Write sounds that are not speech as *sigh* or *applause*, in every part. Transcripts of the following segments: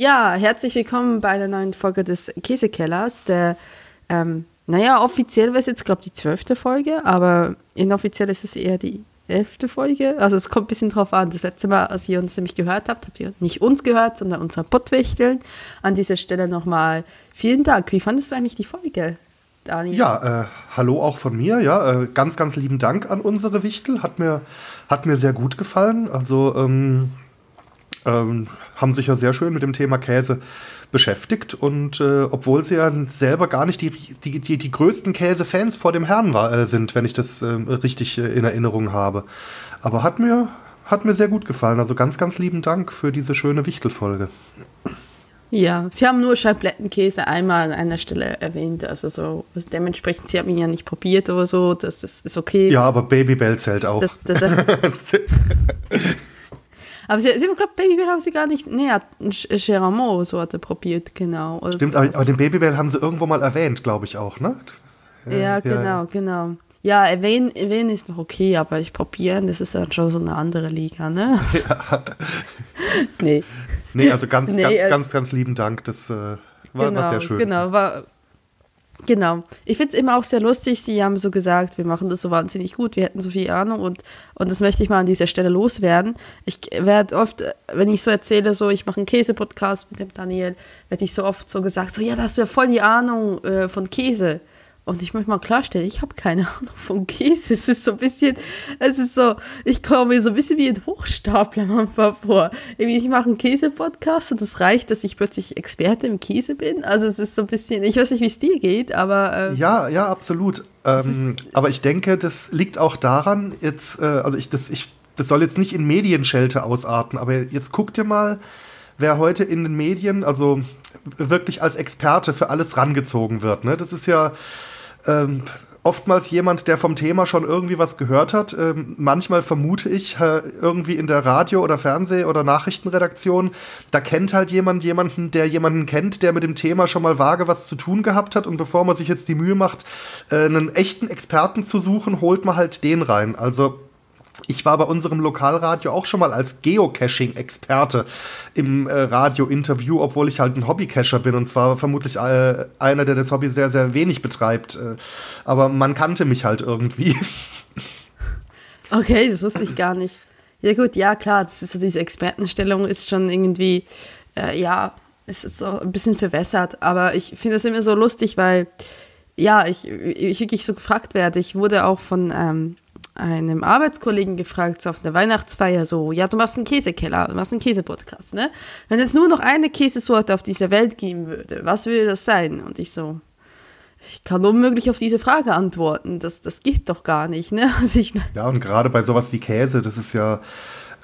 Ja, herzlich willkommen bei einer neuen Folge des Käsekellers. Der, ähm, naja, offiziell wäre es jetzt, glaube ich, die zwölfte Folge, aber inoffiziell ist es eher die elfte Folge. Also es kommt ein bisschen drauf an. Das letzte Mal, als ihr uns nämlich gehört habt, habt ihr nicht uns gehört, sondern unsere Pottwichteln. An dieser Stelle nochmal vielen Dank. Wie fandest du eigentlich die Folge? Daniel. Ja, äh, hallo auch von mir. Ja, äh, ganz, ganz lieben Dank an unsere Wichtel. Hat mir, hat mir sehr gut gefallen. Also ähm, ähm, haben sich ja sehr schön mit dem Thema Käse beschäftigt und äh, obwohl sie ja selber gar nicht die, die, die, die größten Käsefans vor dem Herrn war, äh, sind, wenn ich das äh, richtig in Erinnerung habe. Aber hat mir, hat mir sehr gut gefallen. Also ganz, ganz lieben Dank für diese schöne Wichtelfolge. Ja, sie haben nur Scheiblettenkäse einmal an einer Stelle erwähnt, also so also dementsprechend, sie haben ihn ja nicht probiert oder so, das, das ist okay. Ja, aber Babybell zählt auch. Das, das *laughs* Aber sie, sie glaube, Babybell haben sie gar nicht. Nee, Geramont so hat er probiert, genau. Also Stimmt, aber, aber den Babybell haben sie irgendwo mal erwähnt, glaube ich auch, ne? Ja, ja genau, ja. genau. Ja, erwähnen, erwähnen ist noch okay, aber ich probieren, das ist dann schon so eine andere Liga, ne? Ja. *laughs* nee. Nee, also ganz, nee, ganz, ganz, ganz lieben Dank. Das äh, war, genau, war sehr schön. Genau, war, Genau. Ich finde es immer auch sehr lustig. Sie haben so gesagt, wir machen das so wahnsinnig gut, wir hätten so viel Ahnung und, und das möchte ich mal an dieser Stelle loswerden. Ich werde oft, wenn ich so erzähle, so ich mache einen Käse-Podcast mit dem Daniel, werde ich so oft so gesagt, so ja, da hast du ja voll die Ahnung äh, von Käse. Und ich möchte mal klarstellen, ich habe keine Ahnung von Käse. Es ist so ein bisschen, es ist so, ich komme mir so ein bisschen wie ein Hochstapler manchmal vor. Ich mache einen Käse-Podcast und es reicht, dass ich plötzlich Experte im Käse bin. Also es ist so ein bisschen, ich weiß nicht, wie es dir geht, aber. Äh, ja, ja, absolut. Ähm, aber ich denke, das liegt auch daran, jetzt, äh, also ich, das, ich, das soll jetzt nicht in Medienschelte ausarten, aber jetzt guck dir mal, wer heute in den Medien, also wirklich als Experte für alles rangezogen wird. Ne? Das ist ja ähm, oftmals jemand, der vom Thema schon irgendwie was gehört hat. Ähm, manchmal vermute ich äh, irgendwie in der Radio- oder Fernseh- oder Nachrichtenredaktion, da kennt halt jemand jemanden, der jemanden kennt, der mit dem Thema schon mal vage was zu tun gehabt hat. Und bevor man sich jetzt die Mühe macht, äh, einen echten Experten zu suchen, holt man halt den rein. Also ich war bei unserem Lokalradio auch schon mal als Geocaching-Experte im äh, Radio-Interview, obwohl ich halt ein Hobbycacher bin und zwar vermutlich äh, einer, der das Hobby sehr, sehr wenig betreibt. Äh, aber man kannte mich halt irgendwie. *laughs* Okay, das wusste ich gar nicht. Ja gut, ja klar, das ist diese Expertenstellung ist schon irgendwie, äh, ja, es ist so ein bisschen verwässert, aber ich finde es immer so lustig, weil ja, ich, ich wirklich so gefragt werde. Ich wurde auch von ähm, einem Arbeitskollegen gefragt, so auf einer Weihnachtsfeier, so, ja, du machst einen Käsekeller, du machst einen Käsepodcast, ne? Wenn es nur noch eine Käsesorte auf dieser Welt geben würde, was würde das sein? Und ich so, ich kann unmöglich auf diese Frage antworten. Das, das geht doch gar nicht, ne? *laughs* Also ich, ja, und gerade bei sowas wie Käse, das ist ja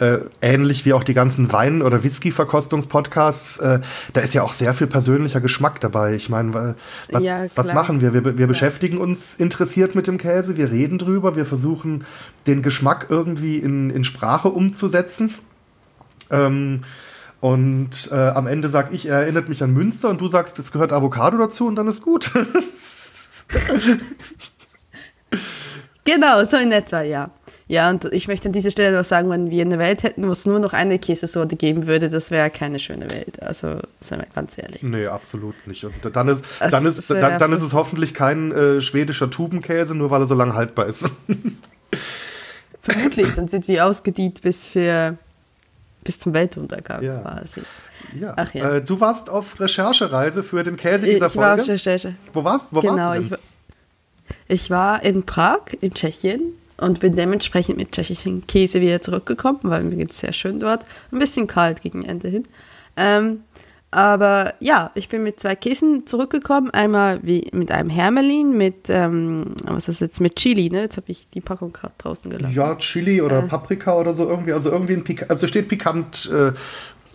äh, ähnlich wie auch die ganzen Wein- oder Whisky-Verkostungspodcasts, äh, da ist ja auch sehr viel persönlicher Geschmack dabei. Ich meine, was, ja, was machen wir? Wir, wir ja. beschäftigen uns interessiert mit dem Käse, wir reden drüber, wir versuchen den Geschmack irgendwie in, in Sprache umzusetzen. Ähm, und äh, am Ende sag ich, er erinnert mich an Münster und du sagst, es gehört Avocado dazu und dann ist gut. *laughs* genau, so in etwa, ja. Ja, und ich möchte an dieser Stelle noch sagen, wenn wir eine Welt hätten, wo es nur noch eine Käsesorte geben würde, das wäre keine schöne Welt. Also, seien wir ganz ehrlich. Nee, absolut nicht. Und dann ist, also, dann ist, dann, dann, ist es hoffentlich kein äh, schwedischer Tubenkäse, nur weil er so lange haltbar ist. *laughs* Vermutlich, dann sind wir ausgedient bis für bis zum Weltuntergang ja. quasi. Ja. Ach ja. Äh, du warst auf Recherchereise für den Käse dieser ich Folge. Ich war auf Recherche. Wo warst, wo genau, warst du? Genau, ich, ich war in Prag, in Tschechien und bin dementsprechend mit tschechischen Käse wieder zurückgekommen, weil mir geht es sehr schön dort. Ein bisschen kalt gegen Ende hin. Ähm, aber ja, ich bin mit zwei Käsen zurückgekommen. Einmal wie mit einem Hermelin, mit, ähm, was ist jetzt, mit Chili, ne? Jetzt habe ich die Packung gerade draußen gelassen. Ja, Chili oder äh. Paprika oder so irgendwie. Also irgendwie ein Pik also steht pikant äh,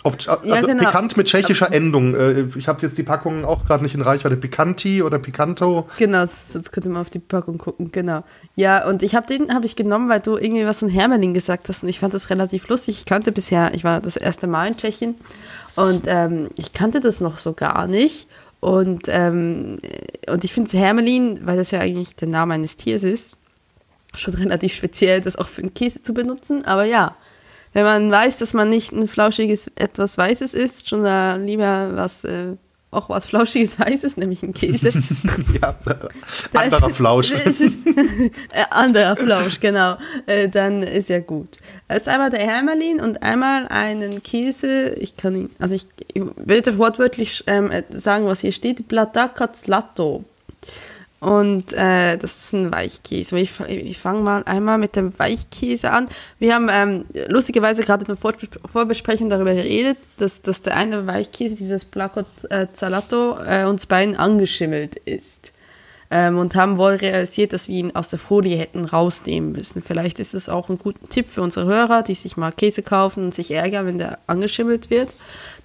auf, also ja, genau. pikant mit tschechischer Endung. Äh, ich habe jetzt die Packung auch gerade nicht in Reichweite. Picanti oder Picanto. Genau, sonst könnte man auf die Packung gucken. Genau. Ja, und ich habe den habe ich genommen, weil du irgendwie was von Hermelin gesagt hast und ich fand das relativ lustig. Ich kannte bisher, ich war das erste Mal in Tschechien und ähm, ich kannte das noch so gar nicht. Und, ähm, und ich finde Hermelin, weil das ja eigentlich der Name eines Tiers ist, schon *laughs* relativ speziell, das auch für einen Käse zu benutzen. Aber ja, wenn man weiß, dass man nicht ein flauschiges etwas Weißes isst, schon da lieber was äh, auch was Flauschiges *laughs* Weißes, nämlich ein Käse. *laughs* ja, *laughs* anderer Flausch. äh, anderer Flausch, genau. Äh, dann ist ja gut. Es ist einmal der Hermelin und einmal einen Käse. Ich kann ihn, also ich, ich will wortwörtlich ähm, sagen, was hier steht. Platacazlato. Und äh, das ist ein Weichkäse. Ich, ich fange mal einmal mit dem Weichkäse an. Wir haben ähm, lustigerweise gerade in der Vor Vorbesprechung darüber geredet, dass, dass der eine Weichkäse, dieses Placot äh, Zalato, äh, uns beiden angeschimmelt ist. Ähm, und haben wohl realisiert, dass wir ihn aus der Folie hätten rausnehmen müssen. Vielleicht ist es auch ein guter Tipp für unsere Hörer, die sich mal Käse kaufen und sich ärgern, wenn der angeschimmelt wird.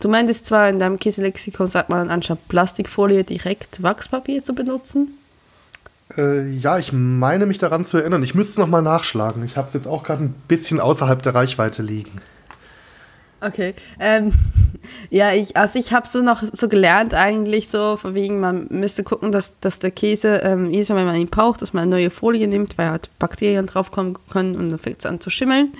Du meintest zwar, in deinem Käselexikon sagt man anstatt Plastikfolie direkt Wachspapier zu benutzen. Äh, ja, ich meine mich daran zu erinnern. Ich müsste es nochmal nachschlagen. Ich habe es jetzt auch gerade ein bisschen außerhalb der Reichweite liegen. Okay. Ähm, *laughs* ja, ich, also ich habe so noch so gelernt eigentlich so, von wegen, man müsste gucken, dass, dass der Käse, ähm, jedes Mal, wenn man ihn braucht, dass man eine neue Folie nimmt, weil halt Bakterien draufkommen können und dann fängt es an zu schimmeln.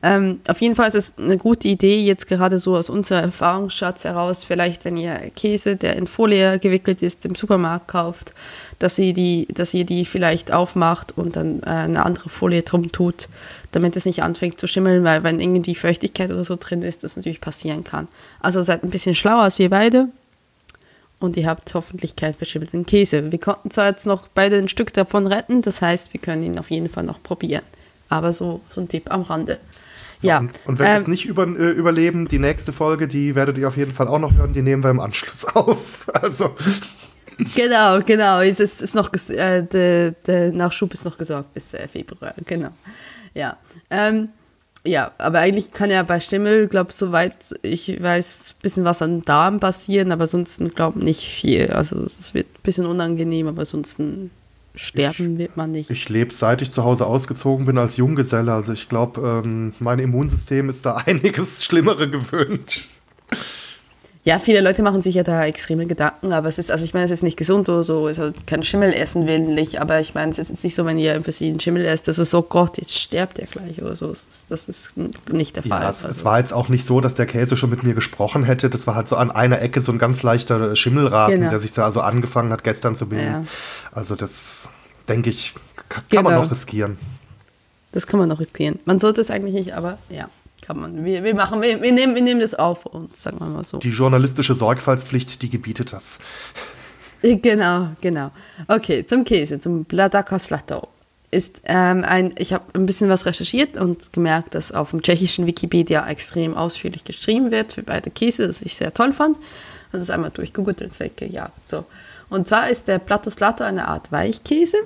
Ähm, auf jeden Fall ist es eine gute Idee, jetzt gerade so aus unserer Erfahrungsschatz heraus, vielleicht wenn ihr Käse, der in Folie gewickelt ist, im Supermarkt kauft, dass ihr die, dass ihr die vielleicht aufmacht und dann äh, eine andere Folie drum tut, damit es nicht anfängt zu schimmeln, weil wenn irgendwie Feuchtigkeit oder so drin ist, das natürlich passieren kann. Also seid ein bisschen schlauer als wir beide und ihr habt hoffentlich keinen verschimmelten Käse. Wir konnten zwar jetzt noch beide ein Stück davon retten, das heißt, wir können ihn auf jeden Fall noch probieren. Aber so, so ein Tipp am Rande. Ja. Und, und wenn ähm, wir es nicht über, äh, überleben, die nächste Folge, die werdet ihr auf jeden Fall auch noch hören, die nehmen wir im Anschluss *laughs* auf. Also. Genau, genau. Es ist, ist noch äh, der, der Nachschub ist noch gesorgt bis äh, Februar, genau. Ja. Ähm, ja, aber eigentlich kann ja bei Stimmel, glaube soweit ich weiß, ein bisschen was an Darm passieren, aber sonst glaube nicht viel. Also es wird ein bisschen unangenehm, aber sonst sterben ich, wird man nicht. Ich lebe seit ich zu Hause ausgezogen bin als Junggeselle. Also ich glaube, ähm, mein Immunsystem ist da *laughs* einiges Schlimmere gewöhnt. Ja, viele Leute machen sich ja da extreme Gedanken, aber es ist, also ich meine, es ist nicht gesund oder so, es ist kein Schimmel essen willentlich, aber ich meine, es ist nicht so, wenn ihr für sie einen Schimmel esst, dass es so, Gott, jetzt sterbt er gleich oder so. Das ist, nicht der Fall. Ja, es, also. war jetzt auch nicht so, dass der Käse schon mit mir gesprochen hätte. Das war halt so an einer Ecke so ein ganz leichter Schimmelrasen, genau. der sich da also angefangen hat, gestern zu bilden. Ja. Also das, denke ich, kann genau. man noch riskieren. Das kann man noch riskieren. Man sollte es eigentlich nicht, aber ja kann man. Wir, wir machen, wir, wir, nehmen, wir nehmen das auf uns, sagen wir mal so. Die journalistische Sorgfaltspflicht, die gebietet das. Äh, genau, genau. Okay, zum Käse, zum Bladaka Ist ähm, ein, ich habe ein bisschen was recherchiert und gemerkt, dass auf dem tschechischen Wikipedia extrem ausführlich geschrieben wird für beide Käse, das ich sehr toll fand. Und das einmal durchgegoogelt und denke, ja, so. Und zwar ist der Platoslato eine Art Weichkäse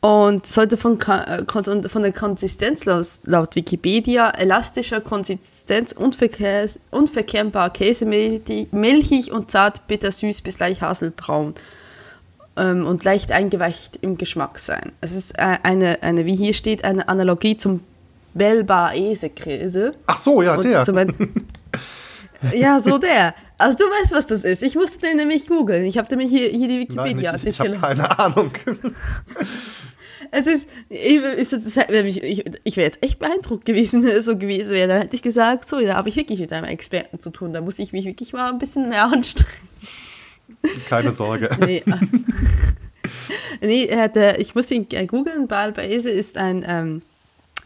und sollte von, äh, von der Konsistenz laut Wikipedia elastischer Konsistenz, unverkennbar Käse, milchig und zart, bittersüß bis leicht haselbraun ähm, und leicht eingeweicht im Geschmack sein. Es ist äh, eine, eine, wie hier steht, eine Analogie zum Belbaese-Käse. Ach so, ja, der. *laughs* ja, so der. Also du weißt, was das ist. Ich musste den nämlich googeln. Ich habe nämlich hier, hier die Wikipedia. Nein, ich, ich habe keine Ahnung. *laughs* es ist, ich, ich, ich wäre jetzt echt beeindruckt gewesen, wenn es *laughs* so gewesen wäre. Dann hätte ich gesagt, so, da habe ich wirklich mit einem Experten zu tun. Da muss ich mich wirklich mal ein bisschen mehr *laughs* anstrengen. Keine Sorge. *laughs* nee, nee der, ich muss ihn äh, googeln. Balbaese ist ein ähm,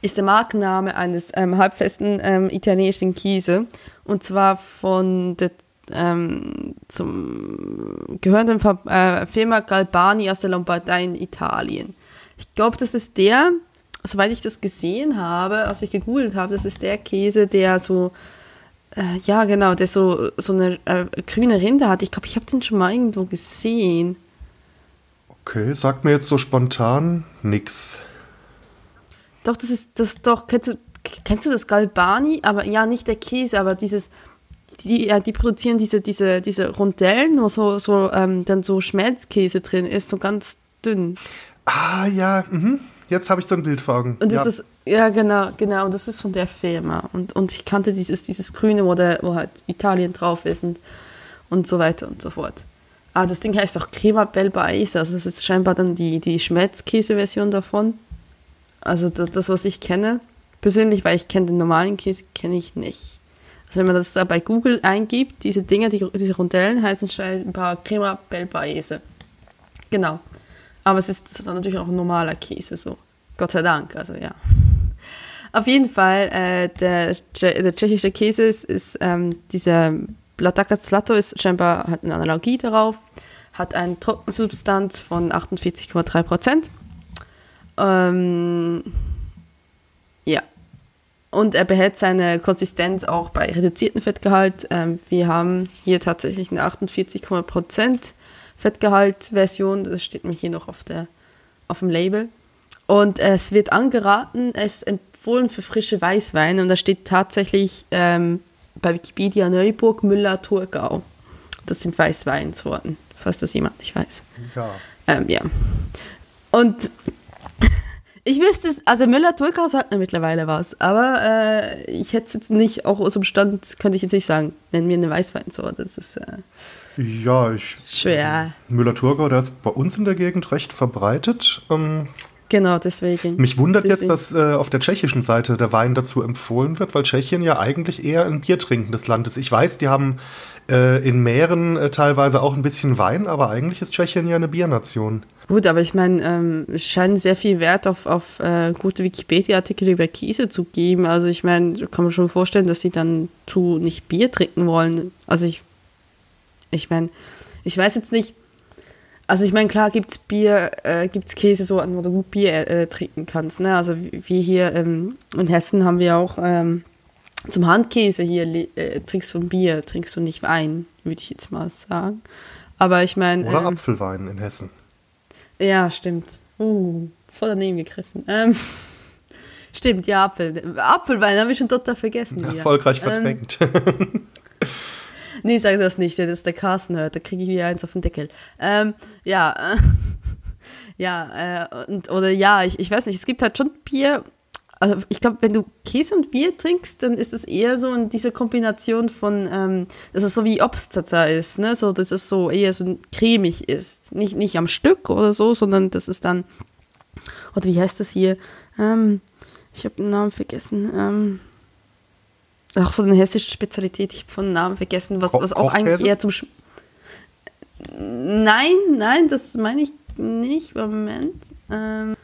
ist der Markenname eines ähm, halbfesten ähm, italienischen Käse und zwar von der ähm, zum gehörenden äh, Firma Galbani aus der Lombardei in Italien. Ich glaube, das ist der, soweit ich das gesehen habe, als ich gegoogelt habe, das ist der Käse, der so, äh, ja genau, der so, so eine äh, grüne Rinde hat. Ich glaube, ich habe den schon mal irgendwo gesehen. Okay, sagt mir jetzt so spontan nix. Doch, das ist, das doch, kennst du, kennst du das Galbani? Aber ja, nicht der Käse, aber dieses, die, ja, die produzieren diese, diese, diese Rondellen, wo so, so ähm, dann so Schmelzkäse drin ist, so ganz dünn. Ah, ja, mhm. jetzt habe ich so ein Bild vor Augen. Und das ja. ist, ja, genau, genau, und das ist von der Firma. Und, und ich kannte dieses, dieses Grüne, wo, der, wo halt Italien drauf ist und, und so weiter und so fort. Ah, das Ding heißt auch Crema Belbaise, also das ist scheinbar dann die, die Schmelzkäse-Version davon. Also das, das, was ich kenne. persönlich, weil ich kenne den normalen Käse, kenne ich nicht. Also wenn man das da bei Google eingibt, diese Dinger, die, diese Rondellen heißen scheinbar Crema Belpaese. Genau. Aber es ist, natürlich auch normaler Käse, so. Gott sei Dank, also ja. Auf jeden Fall, äh, der, der tschechische Käse ist, ist ähm, dieser Blataka Zlato ist scheinbar hat eine Analogie darauf, hat eine Trockensubstanz von 48,3 Prozent. Ähm, ja, und er behält seine Konsistenz auch bei reduziertem Fettgehalt. Ähm, wir haben hier tatsächlich eine 48,% Fettgehalt-Version. Das steht mir hier noch auf, der, auf dem Label. Und es wird angeraten, es ist empfohlen für frische Weißweine. Und da steht tatsächlich ähm, bei Wikipedia Neuburg, Müller, Thurgau. Das sind Weißweinsorten, falls das jemand nicht weiß. Ja. Ähm, ja. Und ich wüsste es, also Müller-Thurgau sagt mir mittlerweile was, aber äh, ich hätte es jetzt nicht, auch aus dem Stand könnte ich jetzt nicht sagen, nenn mir eine Weißweinsorte, das ist äh, ja, ich, schwer. Müller-Thurgau, der ist bei uns in der Gegend recht verbreitet. Ähm, genau, deswegen. Mich wundert deswegen. jetzt, dass äh, auf der tschechischen Seite der Wein dazu empfohlen wird, weil Tschechien ja eigentlich eher ein biertrinkendes Land ist. Ich weiß, die haben äh, in Meeren äh, teilweise auch ein bisschen Wein, aber eigentlich ist Tschechien ja eine Biernation. Gut, aber ich meine, ähm, es scheint sehr viel Wert auf, auf äh, gute Wikipedia-Artikel über Käse zu geben. Also ich meine, kann man schon vorstellen, dass sie dann zu nicht Bier trinken wollen. Also ich, ich meine, ich weiß jetzt nicht, also ich meine, klar gibt es Bier, äh, gibt es Käsesorten, wo du gut Bier äh, trinken kannst. Ne? Also wie hier ähm, in Hessen haben wir auch ähm, zum Handkäse hier äh, trinkst du ein Bier, trinkst du nicht Wein, würde ich jetzt mal sagen. Aber ich meine. Oder ähm, Apfelwein in Hessen. Ja, stimmt. Uh, voll daneben gegriffen. Ähm, *laughs* stimmt, ja, Apfel. Apfelwein habe ich schon total vergessen. Erfolgreich wieder. verdrängt. Ähm, *laughs* nee, sag das nicht, das ist der Carsten hört, da kriege ich wieder eins auf den Deckel. Ähm, ja, *laughs* ja, äh, und, oder ja, ich, ich weiß nicht, es gibt halt schon Bier, also ich glaube, wenn du Käse und Bier trinkst, dann ist es eher so in dieser Kombination von, ähm, dass es so wie Obsttata ist, ne? So, dass es so eher so cremig ist. Nicht, nicht am Stück oder so, sondern das ist dann, oder wie heißt das hier? Ähm, ich habe den Namen vergessen. Ähm, auch so eine hessische Spezialität, ich habe von Namen vergessen, was, was auch eigentlich eher zum Sch Nein, nein, das meine ich nicht. Moment. Ähm,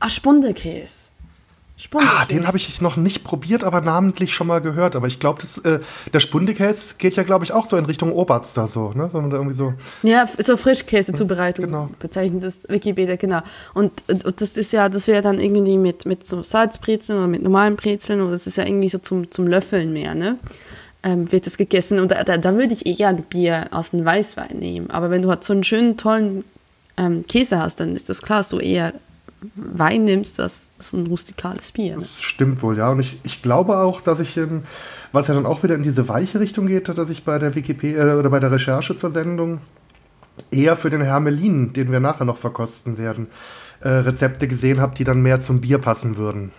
ah, Spundelkäse. Ah, den habe ich noch nicht probiert, aber namentlich schon mal gehört. Aber ich glaube, äh, der Spundekäse geht ja, glaube ich, auch so in Richtung Oberster so, ne? Wenn man da irgendwie so. Ja, so Frischkäsezubereitung genau. bezeichnet das Wikipedia, genau. Und, und, und, das ist ja, das wäre dann irgendwie mit, mit so Salzbrezeln oder mit normalen Brezeln oder das ist ja irgendwie so zum, zum Löffeln mehr, ne? Ähm, wird das gegessen. Und da, da, da würde ich eher ein Bier aus einem Weißwein nehmen. Aber wenn du halt so einen schönen, tollen ähm, Käse hast, dann ist das klar, so eher Wein nimmst, das ist ein rustikales Bier. Ne? Das stimmt wohl, ja. Und ich, ich glaube auch, dass ich, in, was ja dann auch wieder in diese weiche Richtung geht, dass ich bei der Wikipedia äh, oder bei der Recherche zur Sendung eher für den Hermelin, den wir nachher noch verkosten werden, äh, Rezepte gesehen habe, die dann mehr zum Bier passen würden.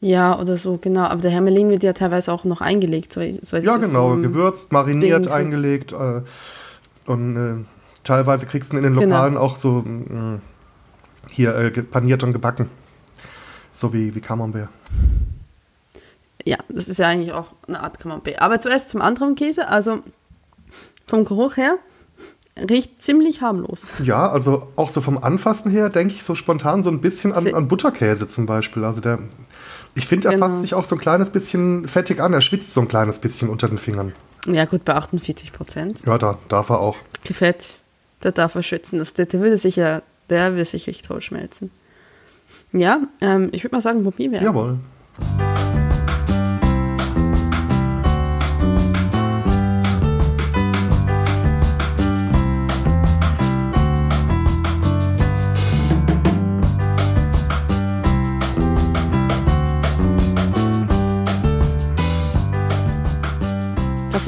Ja, oder so, genau. Aber der Hermelin wird ja teilweise auch noch eingelegt. So, so ja, genau. So gewürzt, mariniert, Ding, eingelegt. Äh, und äh, teilweise kriegst du in den genau. Lokalen genau. auch so mh, mm, hier äh, paniert und gebacken. So wie, wie Camembert. Ja, das ist ja eigentlich auch eine Art Camembert. Aber zuerst zum anderen Käse. Also vom Geruch her riecht ziemlich harmlos. Ja, also auch so vom Anfassen her denke ich so spontan so ein bisschen an, an Butterkäse zum Beispiel. Also der, ich finde, er genau. fasst sich auch so ein kleines bisschen fettig an. Er schwitzt so ein kleines bisschen unter den Fingern. Ja, gut, bei 48 Prozent. Ja, da darf er auch. Fett, da darf er schwitzen. Das, der, der würde sich ja der wird sicherlich toll schmelzen. Ja, ähm, ich würde mal sagen, probieren wir. Jawohl.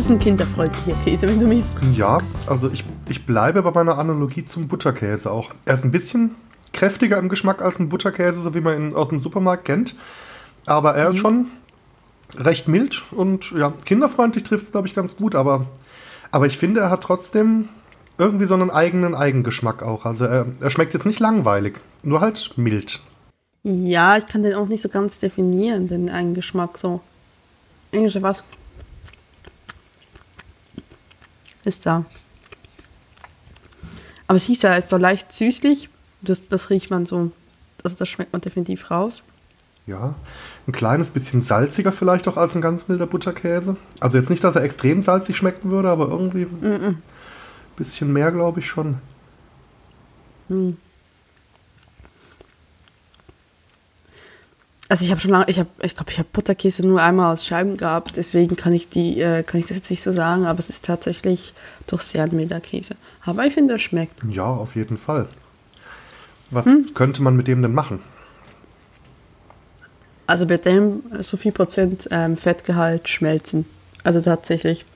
Ist ein kinderfreundlicher Käse, wenn du mich fragst. Ja, also ich, ich bleibe bei meiner Analogie zum Butterkäse auch. Er ist ein bisschen kräftiger im Geschmack als ein Butterkäse, so wie man ihn aus dem Supermarkt kennt. Aber er ist mhm. schon recht mild und ja, kinderfreundlich trifft es, glaube ich, ganz gut. Aber, aber ich finde, er hat trotzdem irgendwie so einen eigenen Eigengeschmack auch. Also er, er schmeckt jetzt nicht langweilig, nur halt mild. Ja, ich kann den auch nicht so ganz definieren, den einen Geschmack so. Englische was ist da. Aber es hieß ja, es ist so leicht süßlich. Das, das riecht man so. Also das schmeckt man definitiv raus. Ja, ein kleines bisschen salziger vielleicht auch als ein ganz milder Butterkäse. Also jetzt nicht, dass er extrem salzig schmecken würde, aber irgendwie ein bisschen mehr, glaube ich schon. Mm. Also ich habe schon lange, ich habe, ich glaube, ich habe Butterkäse nur einmal aus Scheiben gehabt, deswegen kann ich die, äh, kann ich das jetzt nicht so sagen, aber es ist tatsächlich doch sehr ein milder Käse. Aber ich finde, er schmeckt. Ja, auf jeden Fall. Was hm? könnte man mit dem denn machen? Also bei dem so viel Prozent ähm, Fettgehalt schmelzen. Also tatsächlich.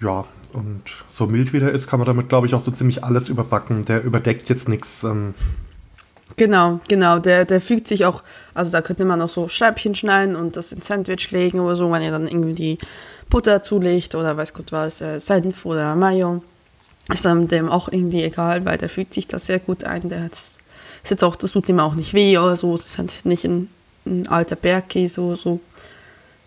Ja, und so mild wie der ist, kann man damit, glaube ich, auch so ziemlich alles überbacken. Der überdeckt jetzt nichts. Ähm, Genau, genau. Der, der fügt sich auch, also da könnte man auch so Scheibchen schneiden und das in Sandwich legen oder so, wenn ihr dann irgendwie die Butter zulegt oder weiß Gott was, äh, Senf oder Mayo. Ist dann dem auch irgendwie egal, weil der fügt sich das sehr gut ein. Der hat, ist jetzt auch, das tut ihm auch nicht weh oder so. Es ist halt nicht ein, ein alter Bergkäse oder so.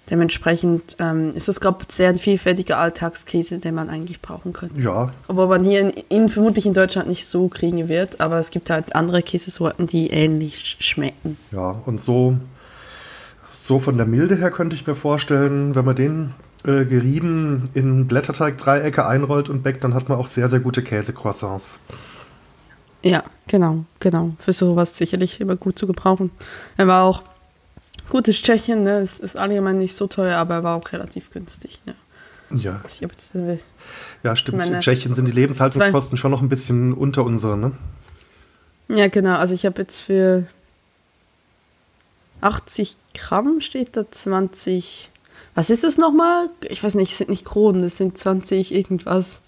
Dementsprechend ähm, ist das gerade sehr ein vielfältiger Alltagskäse, den man eigentlich brauchen könnte. Ja. Aber man hier in, in, vermutlich in Deutschland nicht so kriegen wird, aber es gibt halt andere Käsesorten, die ähnlich schmecken. Ja, und so, so von der Milde her könnte ich mir vorstellen, wenn man den äh, gerieben in Blätterteig-Dreiecke einrollt und backt, dann hat man auch sehr, sehr gute Käsecroissants. Ja, genau, genau. Für sowas sicherlich immer gut zu gebrauchen. Er war auch Gutes Tschechien, ne? Es ist allgemein nicht so teuer, aber er war auch relativ günstig. Ne? Ja. Ich jetzt, äh, ja, stimmt. In Tschechien sind die Lebenshaltungskosten schon noch ein bisschen unter unseren, ne? Ja, genau. Also ich habe jetzt für 80 Gramm steht da 20. Was ist das nochmal? Ich weiß nicht, es sind nicht Kronen, es sind 20 irgendwas.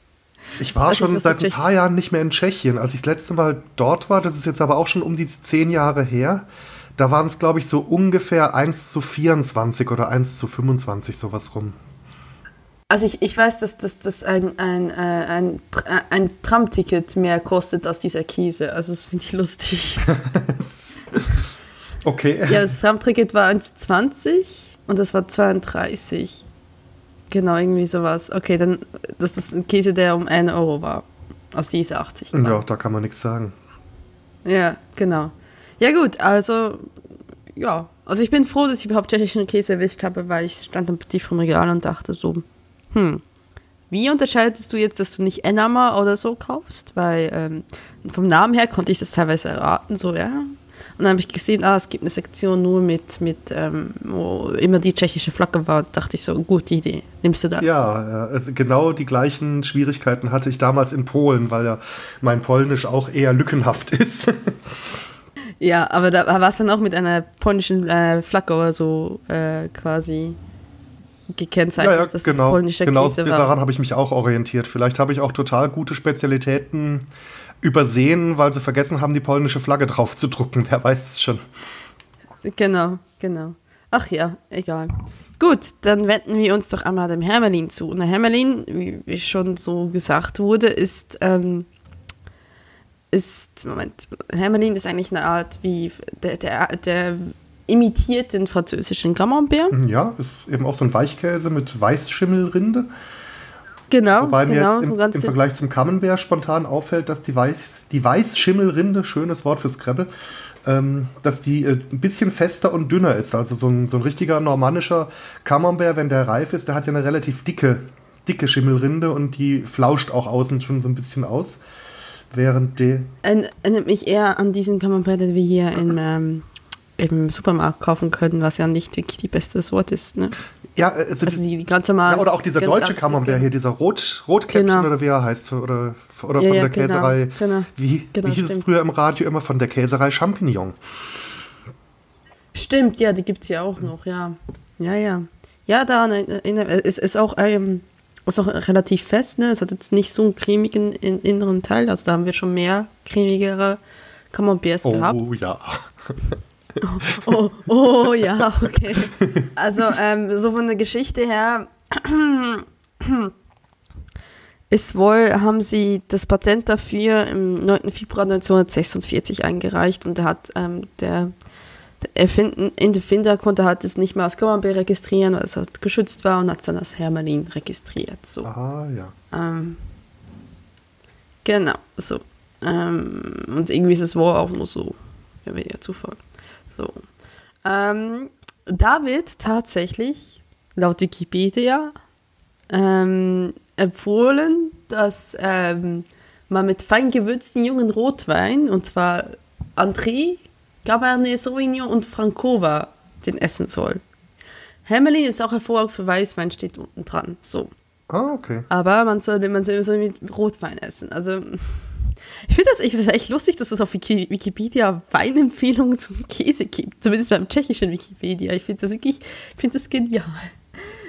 Ich war schon nicht, seit ein paar Jahren nicht mehr in Tschechien. Als ich das letzte Mal dort war, das ist jetzt aber auch schon um die zehn Jahre her, da waren es, glaube ich, so ungefähr 1 zu 24 oder 1 zu 25, sowas rum. Also ich, ich weiß, dass, dass, dass ein, ein, äh, ein, ein Tramticket mehr kostet als dieser Käse. Also das finde ich lustig. *laughs* okay. Ja, das Tramticket war 1,20 und das war 32. Genau, irgendwie sowas. Okay, dann, das ist ein Käse, der um 1 Euro war. Aus diese 80 Gramm. Ja, da kann man nichts sagen. Ja, genau. Ja, gut, also, ja. Also, ich bin froh, dass ich überhaupt tschechischen Käse erwischt habe, weil ich stand am Petit vom Regal und dachte so, hm, wie unterscheidest du jetzt, dass du nicht Enama oder so kaufst? Weil ähm, vom Namen her konnte ich das teilweise erraten, so, ja. Und dann habe ich gesehen, ah, es gibt eine Sektion nur mit, mit ähm, wo immer die tschechische Flagge war. Da dachte ich so, gute Idee, nimmst du da. Ja, also genau die gleichen Schwierigkeiten hatte ich damals in Polen, weil ja mein Polnisch auch eher lückenhaft *laughs* ist. Ja, aber da war es dann auch mit einer polnischen äh, Flagge oder so äh, quasi gekennzeichnet, ja, ja, dass genau, das polnische genau Käse war. daran habe ich mich auch orientiert. Vielleicht habe ich auch total gute Spezialitäten übersehen, weil sie vergessen haben, die polnische Flagge drauf zu drucken. Wer weiß es schon. Genau, genau. Ach ja, egal. Gut, dann wenden wir uns doch einmal dem Hermelin zu. Und der Hermelin, wie schon so gesagt wurde, ist ähm, ist, Moment, Hermelin ist eigentlich eine Art wie, der, der, der imitiert den französischen Camembert. Mhm, ja, ist eben auch so ein Weichkäse mit Weißschimmelrinde. Genau, Wobei genau, mir jetzt im, im Vergleich zum Camembert spontan auffällt, dass die, Weiß, die Weißschimmelrinde, schönes Wort fürs Kreppe, ähm, dass die äh, ein bisschen fester und dünner ist. Also so ein, so ein richtiger normannischer Camembert, wenn der reif ist, der hat ja eine relativ dicke, dicke Schimmelrinde und die flauscht auch außen schon so ein bisschen aus. Während die. Erinnert mich eher an diesen Camembert, den wir hier im, ähm, im Supermarkt kaufen können, was ja nicht wirklich die beste Sorte ist. Ne? Ja, also, also die, die ganz normal. Ja, oder auch dieser deutsche Camembert hier, dieser Rot, Rotkäppchen genau. oder wie er heißt, oder, oder von ja, der genau, Käserei. Genau, wie, genau, wie hieß stimmt. es früher im Radio immer von der Käserei Champignon? Stimmt, ja, die gibt es ja auch noch, ja. Ja, ja. Ja, da es ist auch ähm, ist auch relativ fest, ne? Es hat jetzt nicht so einen cremigen in, inneren Teil. Also da haben wir schon mehr cremigere Camemberts oh, gehabt. Oh ja. *laughs* oh, oh, oh, ja, okay. Also ähm, so von der Geschichte her *clears throat* ist wohl, haben sie das Patent dafür im 9. Februar 1946 eingereicht und da hat ähm, der Erfinden, in der Finder konnte halt es nicht mehr als Camembert registrieren, weil es halt geschützt war und hat es dann als Hermelin registriert. So. Ah, ja. Ähm, genau, so. Ähm, und irgendwie ist es wohl auch nur so, ja, weniger Zufall. So. Ähm, da wird tatsächlich laut Wikipedia ähm, empfohlen, dass ähm, man mit fein gewürzten jungen Rotwein, und zwar André, Cabernet Sauvignon und Francova, den essen soll. Hemmerlin ist auch hervorragend für Weißwein, steht unten dran. So. Ah, okay. Aber man soll, man soll, soll mit Rotwein essen. Also, *laughs* ich finde das, ich find das echt lustig, dass es auf Wiki, Wikipedia Weinempfehlungen zum Käse gibt. Zumindest beim tschechischen Wikipedia. Ich finde das wirklich, ich finde das genial.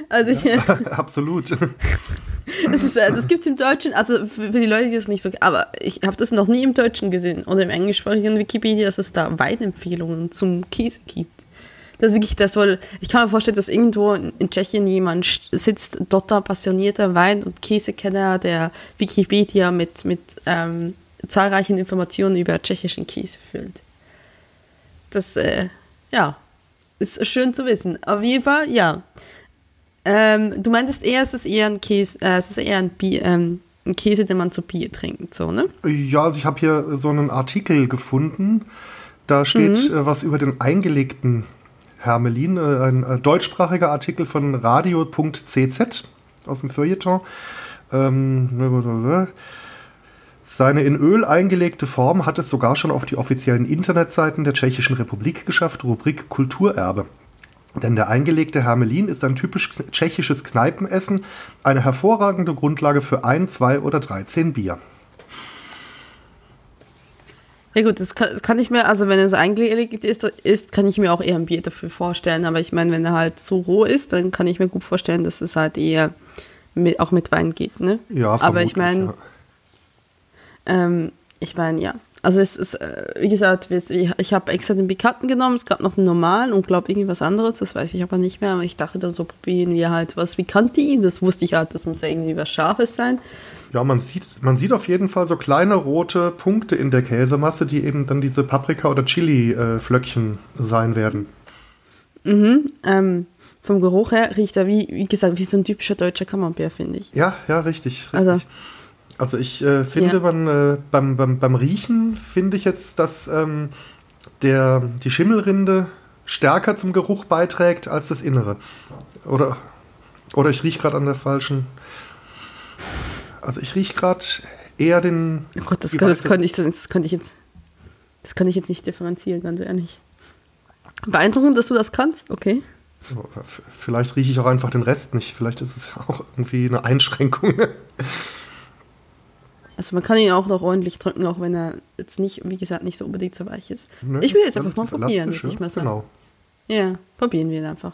Also ich, Ja, *laughs* absolut. *laughs* *laughs* das, ist, äh, das gibt es im Deutschen, also für die Leute, die das nicht so, aber ich habe das noch nie im Deutschen gesehen oder im englischsprachigen Wikipedia, dass es da Weinempfehlungen zum Käse gibt. Das ist wirklich, das soll, ich kann mir vorstellen, dass irgendwo in Tschechien jemand sitzt, dort passionierter Wein- und Käsekenner, der Wikipedia mit, mit ähm, zahlreichen Informationen über tschechischen Käse füllt. Das, äh, ja, ist schön zu wissen. Auf jeden Fall, ja. Ähm, du meintest eher, es ist eher ein Käse, äh, es ist eher ein, Bier, ähm, ein Käse, den man zu Bier trinkt, so, ne? Ja, also ich habe hier so einen Artikel gefunden. Da steht äh, was über den eingelegten Hermelin, äh, ein äh, deutschsprachiger Artikel von radio.cz aus dem Feuilleton. Ähm, seine in Öl eingelegte Form hat es sogar schon auf die offiziellen Internetseiten der Tschechischen Republik geschafft, Rubrik Kulturerbe. Denn der eingelegte Hermelin ist ein typisch tschechisches Kneipenessen, eine hervorragende Grundlage für ein, zwei oder 13 Bier. Ja gut, das kann, das kann ich mir, also wenn es eingelegt ist, ist, kann ich mir auch eher ein Bier dafür vorstellen. Aber ich meine, wenn er halt so roh ist, dann kann ich mir gut vorstellen, dass es halt eher mit, auch mit Wein geht, ne? Ja, Aber ich meine, ja. ähm, ich meine, ja. Also es ist, äh, wie gesagt, ich, habe extra den Pikanten genommen, es gab noch den normalen und glaube irgendwie was anderes, das weiß ich aber nicht mehr. Aber ich dachte dann so, probieren wir halt was Pikanti. Das wusste ich halt, das muss ja irgendwie was Scharfes sein. Ja, man sieht, man sieht auf jeden Fall so kleine rote Punkte in der Käsemasse, die eben dann diese Paprika- oder Chili-Flöckchen sein werden. Ähm, vom Geruch her riecht er wie, wie gesagt, wie so ein typischer deutscher Camembert, finde ich. Ja, ja, richtig. richtig. Also- Also, ich äh, finde, Ja. man äh, beim, beim, beim Riechen finde ich jetzt, dass ähm, der, die Schimmelrinde stärker zum Geruch beiträgt als das Innere. Oder, oder ich rieche gerade an der falschen. Also ich rieche gerade eher den. Oh Gott, das, das, kann ich, das ich jetzt. Das kann ich jetzt nicht differenzieren, ganz ehrlich. Beeindruckend, dass du das kannst, okay. Oh, Vielleicht rieche ich auch einfach den Rest nicht. Vielleicht ist es *laughs* auch irgendwie eine Einschränkung. Also man kann ihn auch noch ordentlich drücken, auch wenn er jetzt nicht, wie gesagt, nicht so unbedingt so weich ist. Nö, ich will jetzt einfach mal probieren, würde ich mal sagen. Genau. Ja, probieren wir ihn einfach.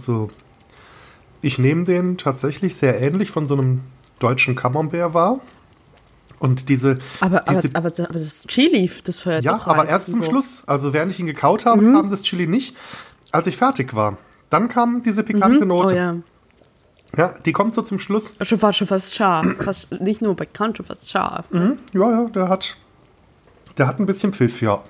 Also, ich nehme den tatsächlich sehr ähnlich von so einem deutschen Camembert wahr. Und diese. Aber, aber, diese, aber, aber das Chili, das feuert ja, aber erst zum So. Schluss. Also, während ich ihn gekaut habe, Mhm. kam das Chili nicht. Als ich fertig war, dann kam diese pikante Oh Note. ja. ja, die kommt so zum Schluss. Schon fast, schon fast scharf. Fast, nicht nur bekannt, schon fast scharf. Ne? Mhm. Ja, ja, der hat, der hat ein bisschen Pfiff, ja.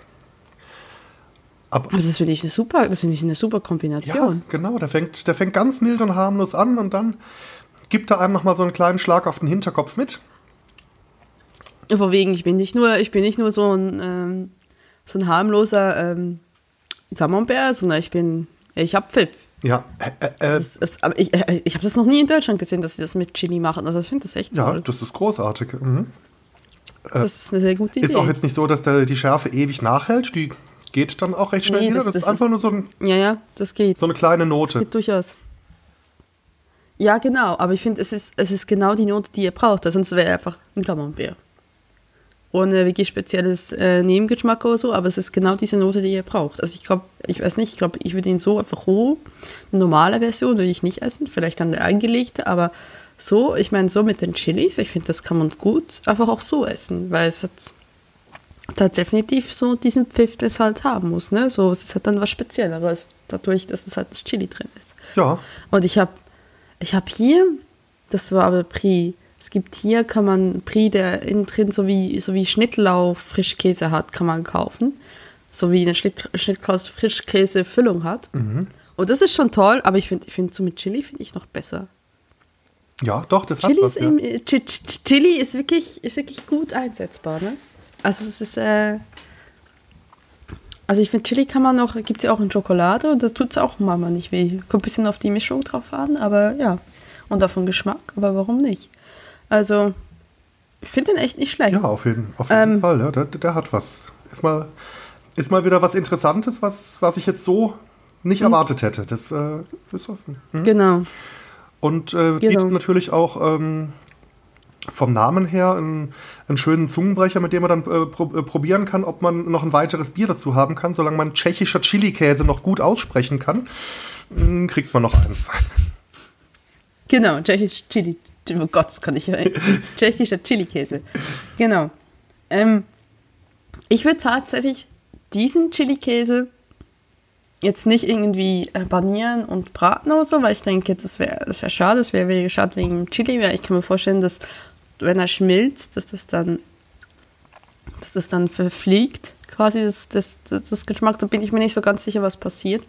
Aber, Aber das finde ich eine super, das finde ich eine super ja, Kombination. genau, der fängt, der fängt ganz mild und harmlos an und dann gibt er einem nochmal so einen kleinen Schlag auf den Hinterkopf mit. Von wegen, ich bin nicht nur, ich bin nicht nur so ein, ähm, so ein harmloser ähm, Camembert, sondern ich bin, ich hab Pfiff. Ja, äh, äh, äh, Das, das, aber ich, äh, ich habe das noch nie in Deutschland gesehen, dass sie das mit Chili machen. Also ich finde das echt ja, toll. das ist großartig. Mhm. Das ist eine sehr gute Idee. Ist auch jetzt nicht so, dass der, die Schärfe ewig nachhält. Die geht dann auch recht schnell Nee, wieder. das- Das, das ist einfach nur so, ein, ja, ja, das geht. so eine kleine Das Note. geht durchaus. Ja, genau, aber ich finde, es ist, es ist genau die Note, die ihr braucht, sonst wäre er einfach ein Camembert. ohne wirklich spezielles äh, Nebengeschmack oder so, aber es ist genau diese Note, die ihr braucht. Also ich glaube, ich weiß nicht, ich glaube, ich würde ihn so einfach roh, eine normale Version würde ich nicht essen, vielleicht dann eine eingelegte, aber so, ich meine, so mit den Chilis, ich finde, das kann man gut einfach auch so essen, weil es hat, hat definitiv so diesen Pfiff, das halt haben muss, ne? So, es ist halt dann was Spezielleres, dadurch, dass es halt das Chili drin ist. Ja. Und ich habe ich hab hier, das war aber Prix, es gibt hier, kann man Brie, der innen drin so wie, so wie Schnittlauch Frischkäse hat, kann man kaufen. So wie eine Schnitt, Schnittkaus Frischkäse-Füllung hat. Mhm. Und das ist schon toll, aber ich finde ich find so mit Chili finde ich noch besser. Ja, doch, das Chili hat was. ist, Ja. Ch Chili ist wirklich, ist wirklich gut einsetzbar, ne? Also es ist, äh, also ich finde Chili kann man noch, gibt es ja auch in Schokolade und das tut es auch manchmal nicht weh. Kommt ein bisschen auf die Mischung drauf an, aber ja. Und auf den Geschmack, aber warum nicht? Also, ich finde den echt nicht schlecht. Ja, auf jeden, auf jeden Ähm, Fall. Ja, der, der hat was. Ist mal, ist mal wieder was Interessantes, was, was ich jetzt so nicht erwartet hätte. Das äh, ist offen. Hm? Genau. Und äh, Genau. bietet natürlich auch ähm, vom Namen her einen, einen schönen Zungenbrecher, mit dem man dann äh, pro, äh, probieren kann, ob man noch ein weiteres Bier dazu haben kann. Solange man tschechischer Chili-Käse noch gut aussprechen kann, mh, kriegt man noch eins. Genau, tschechisch Chili. Oh Gott, das kann ich ja. *laughs* Tschechischer Chili-Käse. Genau. Ähm, ich würde tatsächlich diesen Chili-Käse jetzt nicht irgendwie äh, banieren und braten oder so, weil ich denke, das wäre das wär schade, das wäre wär schade wegen dem Chili, weil ich kann mir vorstellen, dass wenn er schmilzt, dass das dann dass das dann verfliegt, quasi das, das, das, das Geschmack, da bin ich mir nicht so ganz sicher, was passiert.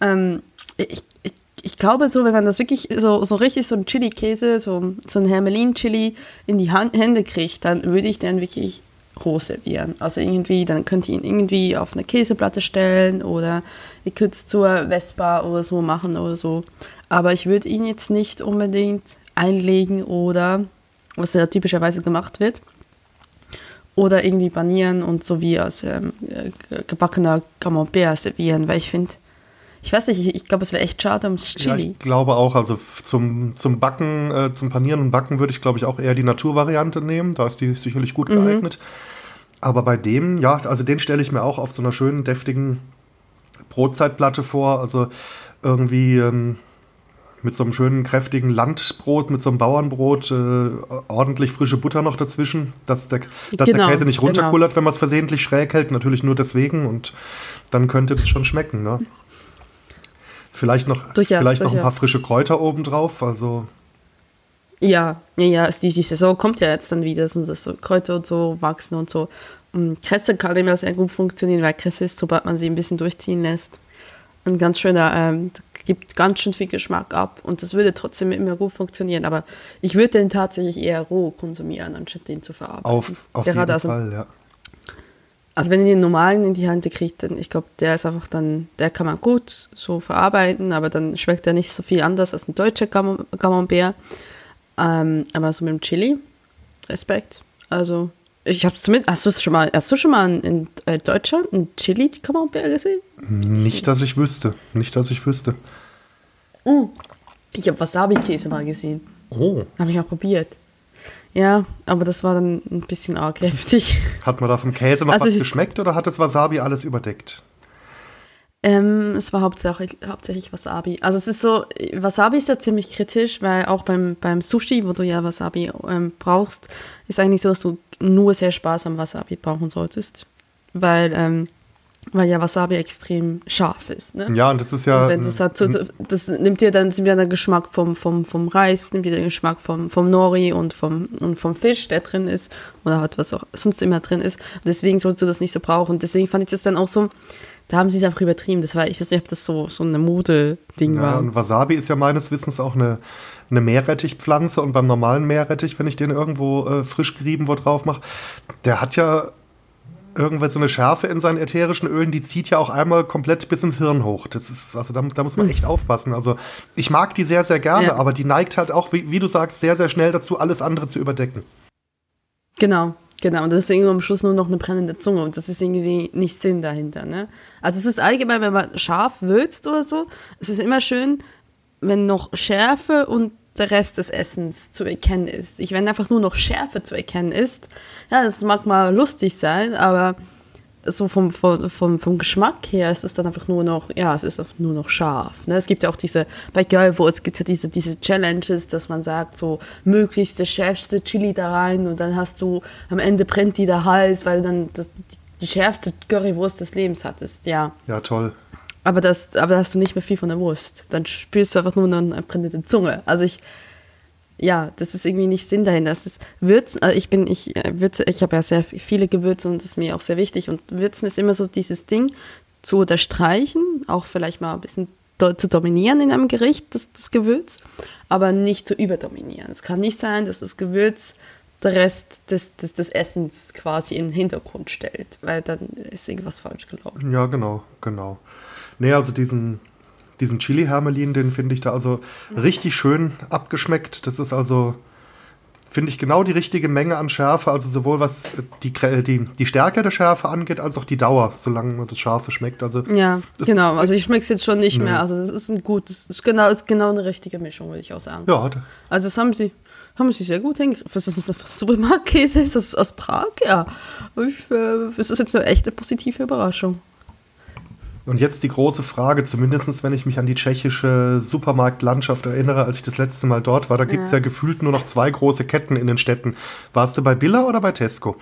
Ähm, ich, ich, ich glaube so, wenn man das wirklich so, so richtig so ein Chili-Käse, so, so ein Hermelin-Chili in die Hand, Hände kriegt, dann würde ich den wirklich roh servieren. Also irgendwie, dann könnt ihr ihn irgendwie auf eine Käseplatte stellen oder ihr könnt es zur Vespa oder so machen oder so. Aber ich würde ihn jetzt nicht unbedingt einlegen oder, was ja typischerweise gemacht wird, oder irgendwie banieren und so wie als ähm, äh, gebackener Camembert servieren, weil ich finde, ich weiß nicht, ich, ich glaube, es wäre echt schade ums Ja, Chili. ich glaube auch, also zum, zum Backen, äh, zum Panieren und Backen würde ich, glaube ich, auch eher die Naturvariante nehmen. Da ist die sicherlich gut Mhm. geeignet. Aber bei dem, ja, also den stelle ich mir auch auf so einer schönen, deftigen Brotzeitplatte vor. Also irgendwie ähm, mit so einem schönen, kräftigen Landbrot, mit so einem Bauernbrot, äh, ordentlich frische Butter noch dazwischen, dass der, dass Genau, der Käse nicht genau. runterkullert, wenn man es versehentlich schräg hält. Natürlich nur deswegen und dann könnte das schon schmecken, ne? Vielleicht noch, Durchaus, vielleicht noch ein paar frische Kräuter obendrauf. Also, Ja, ja, ja, es- die, die Saison kommt ja jetzt dann wieder, so, dass so Kräuter und so wachsen und so. Und Kresse kann immer sehr gut funktionieren, weil Kresse ist, sobald man sie ein bisschen durchziehen lässt, ein ganz schöner, ähm, gibt ganz schön viel Geschmack ab und das würde trotzdem immer gut funktionieren. Aber ich würde den tatsächlich eher roh konsumieren, anstatt den zu verarbeiten. auf, auf Gerade jeden also, Fall, ja. Also wenn ihr den normalen in die Hand kriegt, dann, ich glaube, der ist einfach dann, der kann man gut so verarbeiten, aber dann schmeckt er nicht so viel anders als ein deutscher Camem- Camembert. Ähm, aber so mit dem Chili, Respekt. Also, ich hab's zumindest, hast du es schon mal, hast du schon mal in, in äh, Deutschland einen Chili Camembert gesehen? Nicht, dass ich wüsste. Nicht, dass ich wüsste. Ich habe Wasabi-Käse mal gesehen. Oh, Habe ich auch probiert. Ja, aber das war dann ein bisschen arg heftig. hat man da vom Käse noch Also was ich- geschmeckt oder hat das Wasabi alles überdeckt? Ähm, es war hauptsächlich, hauptsächlich Wasabi. Also es ist so, Wasabi ist ja ziemlich kritisch, weil auch beim, beim Sushi, wo du ja Wasabi ähm, brauchst, ist eigentlich so, dass du nur sehr sparsam Wasabi brauchen solltest. Weil, ähm, weil ja Wasabi extrem scharf ist. Ne? Ja, und das ist ja. Und wenn du sagst, das nimmt dir dann wieder den Geschmack vom, vom, vom Reis, nimmt dir den Geschmack vom, vom Nori und vom, und vom Fisch, der drin ist, oder halt was auch sonst immer drin ist. Und deswegen sollst du das nicht so brauchen. Deswegen fand ich das dann auch so, da haben sie es einfach übertrieben. Das war, ich weiß nicht, ob das so, so eine Mode-Ding ja, war. und Wasabi ist ja meines Wissens auch eine, eine Meerrettichpflanze und beim normalen Meerrettich, wenn ich den irgendwo äh, frisch gerieben wo drauf mache, der hat ja irgendwann so eine Schärfe in seinen ätherischen Ölen, die zieht ja auch einmal komplett bis ins Hirn hoch. Das ist, also da, da muss man echt aufpassen. Also ich mag die sehr, sehr gerne, Ja. aber die neigt halt auch, wie, wie du sagst, sehr, sehr schnell dazu, alles andere zu überdecken. Genau, genau. Und deswegen am Schluss nur noch eine brennende Zunge. Und das ist irgendwie nicht Sinn dahinter. Ne? Also es ist allgemein, wenn man scharf würzt oder so, es ist immer schön, wenn noch Schärfe und der Rest des Essens zu erkennen ist. Ich, wenn einfach nur noch Schärfe zu erkennen ist, ja, das mag mal lustig sein, aber so vom, vom, vom, Geschmack her ist es dann einfach nur noch, ja, es ist nur noch scharf. Ne? Es gibt ja auch diese, bei Girlwurst gibt es ja diese, diese Challenges, dass man sagt, so möglichst das schärfste Chili da rein und dann hast du, am Ende brennt die der Hals, weil du dann das, die schärfste Currywurst des Lebens hattest, ja. Ja, toll. Aber das, aber da hast du nicht mehr viel von der Wurst. Dann spürst du einfach nur noch eine brennende Zunge. Also ich, ja, das ist irgendwie nicht Sinn dahinter. Das ist Würzen, also ich bin, ich äh, würze, ich habe ja sehr viele Gewürze und das ist mir auch sehr wichtig. Und Würzen ist immer so dieses Ding zu unterstreichen, auch vielleicht mal ein bisschen do, zu dominieren in einem Gericht, das, das Gewürz, aber nicht zu überdominieren. Es kann nicht sein, dass das Gewürz der Rest des, des, des Essens quasi in den Hintergrund stellt, weil dann ist irgendwas falsch gelaufen. Ja, genau, genau. Nee, also diesen, diesen Chili-Hermelin, den finde ich da also mhm. richtig schön abgeschmeckt. Das ist also, finde ich, genau die richtige Menge an Schärfe. Also sowohl was die, die, die Stärke der Schärfe angeht, als auch die Dauer, solange man das Scharfe schmeckt. Also, ja, genau. Also ich schmecke es jetzt schon nicht nö. mehr. Also das ist ein gutes, ist genau, ist genau eine richtige Mischung, würde ich auch sagen. Ja. Also das haben sie haben sie sehr gut hingegriffen. Was ist das? Supermarktkäse? Ist das aus Prag? Ja. Ich, äh, das ist jetzt eine echte positive Überraschung. Und jetzt die große Frage, zumindest wenn ich mich an die tschechische Supermarktlandschaft erinnere, als ich das letzte Mal dort war, da gibt es ja. ja. gefühlt nur noch zwei große Ketten in den Städten. Warst du bei Billa oder bei Tesco?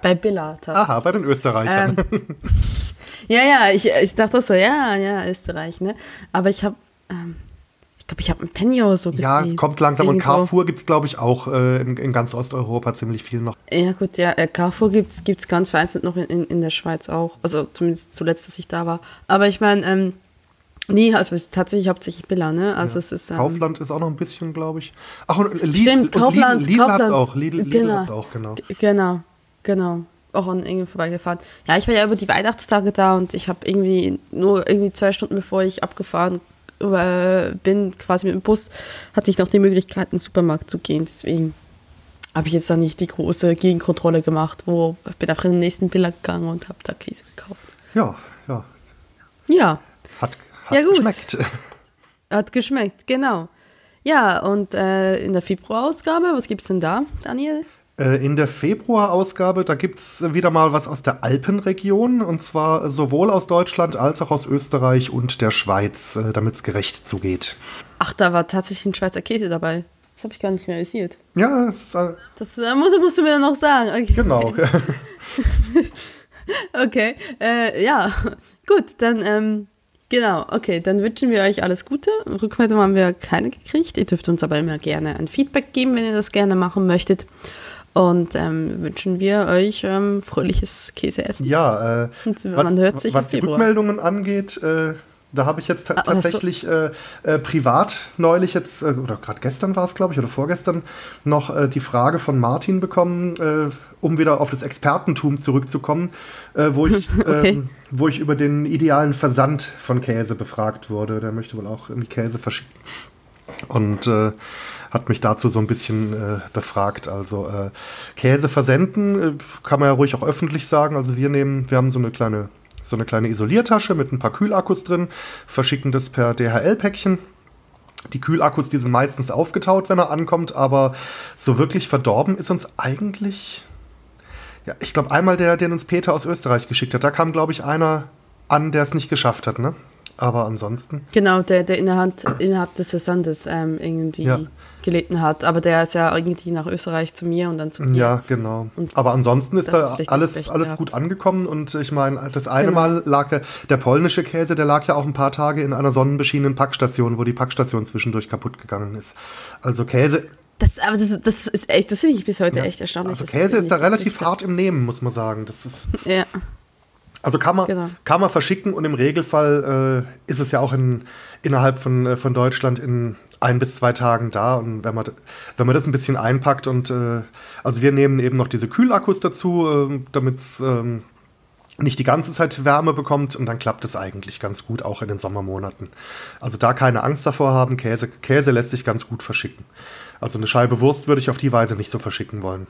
Bei Billa tatsächlich. Aha, bei den Österreichern. Ähm, *laughs* ja, ja, ich, ich dachte so, ja, ja, Österreich, ne? Aber ich habe ähm, glaube, ich habe ein Penny so gesehen. Ja, es kommt langsam. Und Carrefour gibt es, glaube ich, auch äh, in, in, ganz Osteuropa ziemlich viel noch. Ja, gut, ja. Äh, Carrefour gibt es ganz vereinzelt noch in, in, in, der Schweiz auch. Also zumindest zuletzt, dass ich da war. Aber ich meine, ähm, Nee, also es ist tatsächlich hauptsächlich Billa, ne? Also ja. es ist, ähm, Kaufland ist auch noch ein bisschen, glaube ich. Ach, und Lidl, Stimmt, Kaufland, Lidl, Lidl es auch. Lidl, Lidl genau, hat's auch, genau. Genau, genau. Auch an irgendwie vorbeigefahren. Ja, ich war ja über die Weihnachtstage da und ich habe irgendwie nur irgendwie zwei Stunden bevor ich abgefahren bin, quasi mit dem Bus, hatte ich noch die Möglichkeit, in den Supermarkt zu gehen. Deswegen habe ich jetzt da nicht die große Gegenkontrolle gemacht, wo ich bin einfach in den nächsten Biller gegangen und habe da Käse gekauft. Ja, ja. Ja. Hat, hat ja, gut. geschmeckt. *laughs* Hat geschmeckt, genau. Ja, und äh, in der Februarausgabe, was gibt es denn da, Daniel? Äh, in der Februarausgabe, da gibt es wieder mal was aus der Alpenregion und zwar sowohl aus Deutschland als auch aus Österreich und der Schweiz, äh, damit es gerecht zugeht. Ach, da war tatsächlich ein Schweizer Käse dabei. Das habe ich gar nicht realisiert. Ja, das ist. Äh das musst, musst, du mir noch sagen. Okay. Genau. *laughs* *laughs* okay, äh, ja, gut, dann. Ähm Genau, okay, dann wünschen wir euch alles Gute. Rückmeldung haben wir keine gekriegt. Ihr dürft uns aber immer gerne ein Feedback geben, wenn ihr das gerne machen möchtet. Und ähm, wünschen wir euch ähm, fröhliches Käseessen. Ja, äh, man hört sich was die Rückmeldungen angeht, äh, da habe ich jetzt ah, tatsächlich äh, äh, privat neulich jetzt, äh, oder gerade gestern war es, glaube ich, oder vorgestern, noch äh, die Frage von Martin bekommen, äh, um wieder auf das Expertentum zurückzukommen, äh, wo, ich, *laughs* okay. ähm, wo ich über den idealen Versand von Käse befragt wurde. Der möchte wohl auch irgendwie Käse verschicken. Und äh, hat mich dazu so ein bisschen äh, befragt. Also äh, Käse versenden äh, kann man ja ruhig auch öffentlich sagen. Also wir nehmen, wir haben so eine kleine, so eine kleine Isoliertasche mit ein paar Kühlakkus drin, verschicken das per DHL-Päckchen. Die Kühlakkus, die sind meistens aufgetaut, wenn er ankommt, aber so wirklich verdorben ist uns eigentlich. Ja, ich glaube, einmal der, den uns Peter aus Österreich geschickt hat, da kam, glaube ich, einer an, der es nicht geschafft hat, ne? Aber ansonsten. Genau, der, der innerhalb, innerhalb des Versandes ähm, irgendwie ja. gelitten hat. Aber der ist ja irgendwie nach Österreich zu mir und dann zu mir. Ja, genau. Und Aber ansonsten ist da alles, alles gut angekommen. Und ich meine, das eine genau. Mal lag der polnische Käse, der lag ja auch ein paar Tage in einer sonnenbeschienenen Packstation, wo die Packstation zwischendurch kaputt gegangen ist. Also Käse das, aber das, das ist echt, das finde ich bis heute ja. echt erstaunlich. Also Käse ist da relativ hart im Nehmen, muss man sagen. Das ist. Ja. Also kann man, genau. kann man verschicken und im Regelfall äh, ist es ja auch in, innerhalb von, äh, von Deutschland in ein bis zwei Tagen da. Und wenn man, wenn man das ein bisschen einpackt und äh, also wir nehmen eben noch diese Kühlakkus dazu, äh, damit es ähm, nicht die ganze Zeit Wärme bekommt und dann klappt es eigentlich ganz gut, auch in den Sommermonaten. Also da keine Angst davor haben, Käse, Käse lässt sich ganz gut verschicken. Also eine Scheibe Wurst würde ich auf die Weise nicht so verschicken wollen.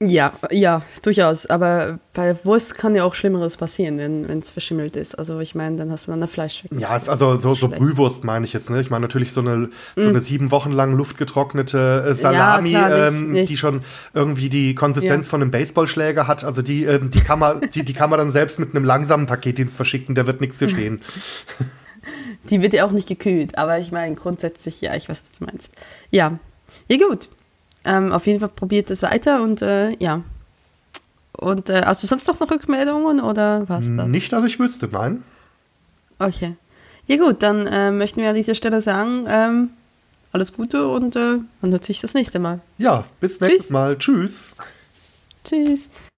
Ja, ja, durchaus. Aber bei Wurst kann ja auch Schlimmeres passieren, wenn es verschimmelt ist. Also ich meine, dann hast du dann eine Fleischstücke. Ja, ist also so, so Brühwurst meine ich jetzt. Ne? Ich meine natürlich so eine, so eine mm. sieben Wochen lang luftgetrocknete äh, Salami, ja, klar, nicht, ähm, nicht. die schon irgendwie die Konsistenz ja. von einem Baseballschläger hat. Also die, ähm, die, kann man, die, die kann man dann selbst mit einem langsamen Paketdienst verschicken, der wird nichts gestehen. *laughs* Die wird ja auch nicht gekühlt, aber ich meine grundsätzlich, ja, ich weiß, was du meinst. Ja, ja gut. Ähm, auf jeden Fall probiert es weiter und äh, ja. Und äh, hast du sonst noch Rückmeldungen oder was? Das? Nicht, dass ich wüsste, nein. Okay. Ja gut, dann äh, möchten wir an dieser Stelle sagen, ähm, alles Gute und äh, man hört sich das nächste Mal. Ja, bis nächstes. Mal. Tschüss. Tschüss.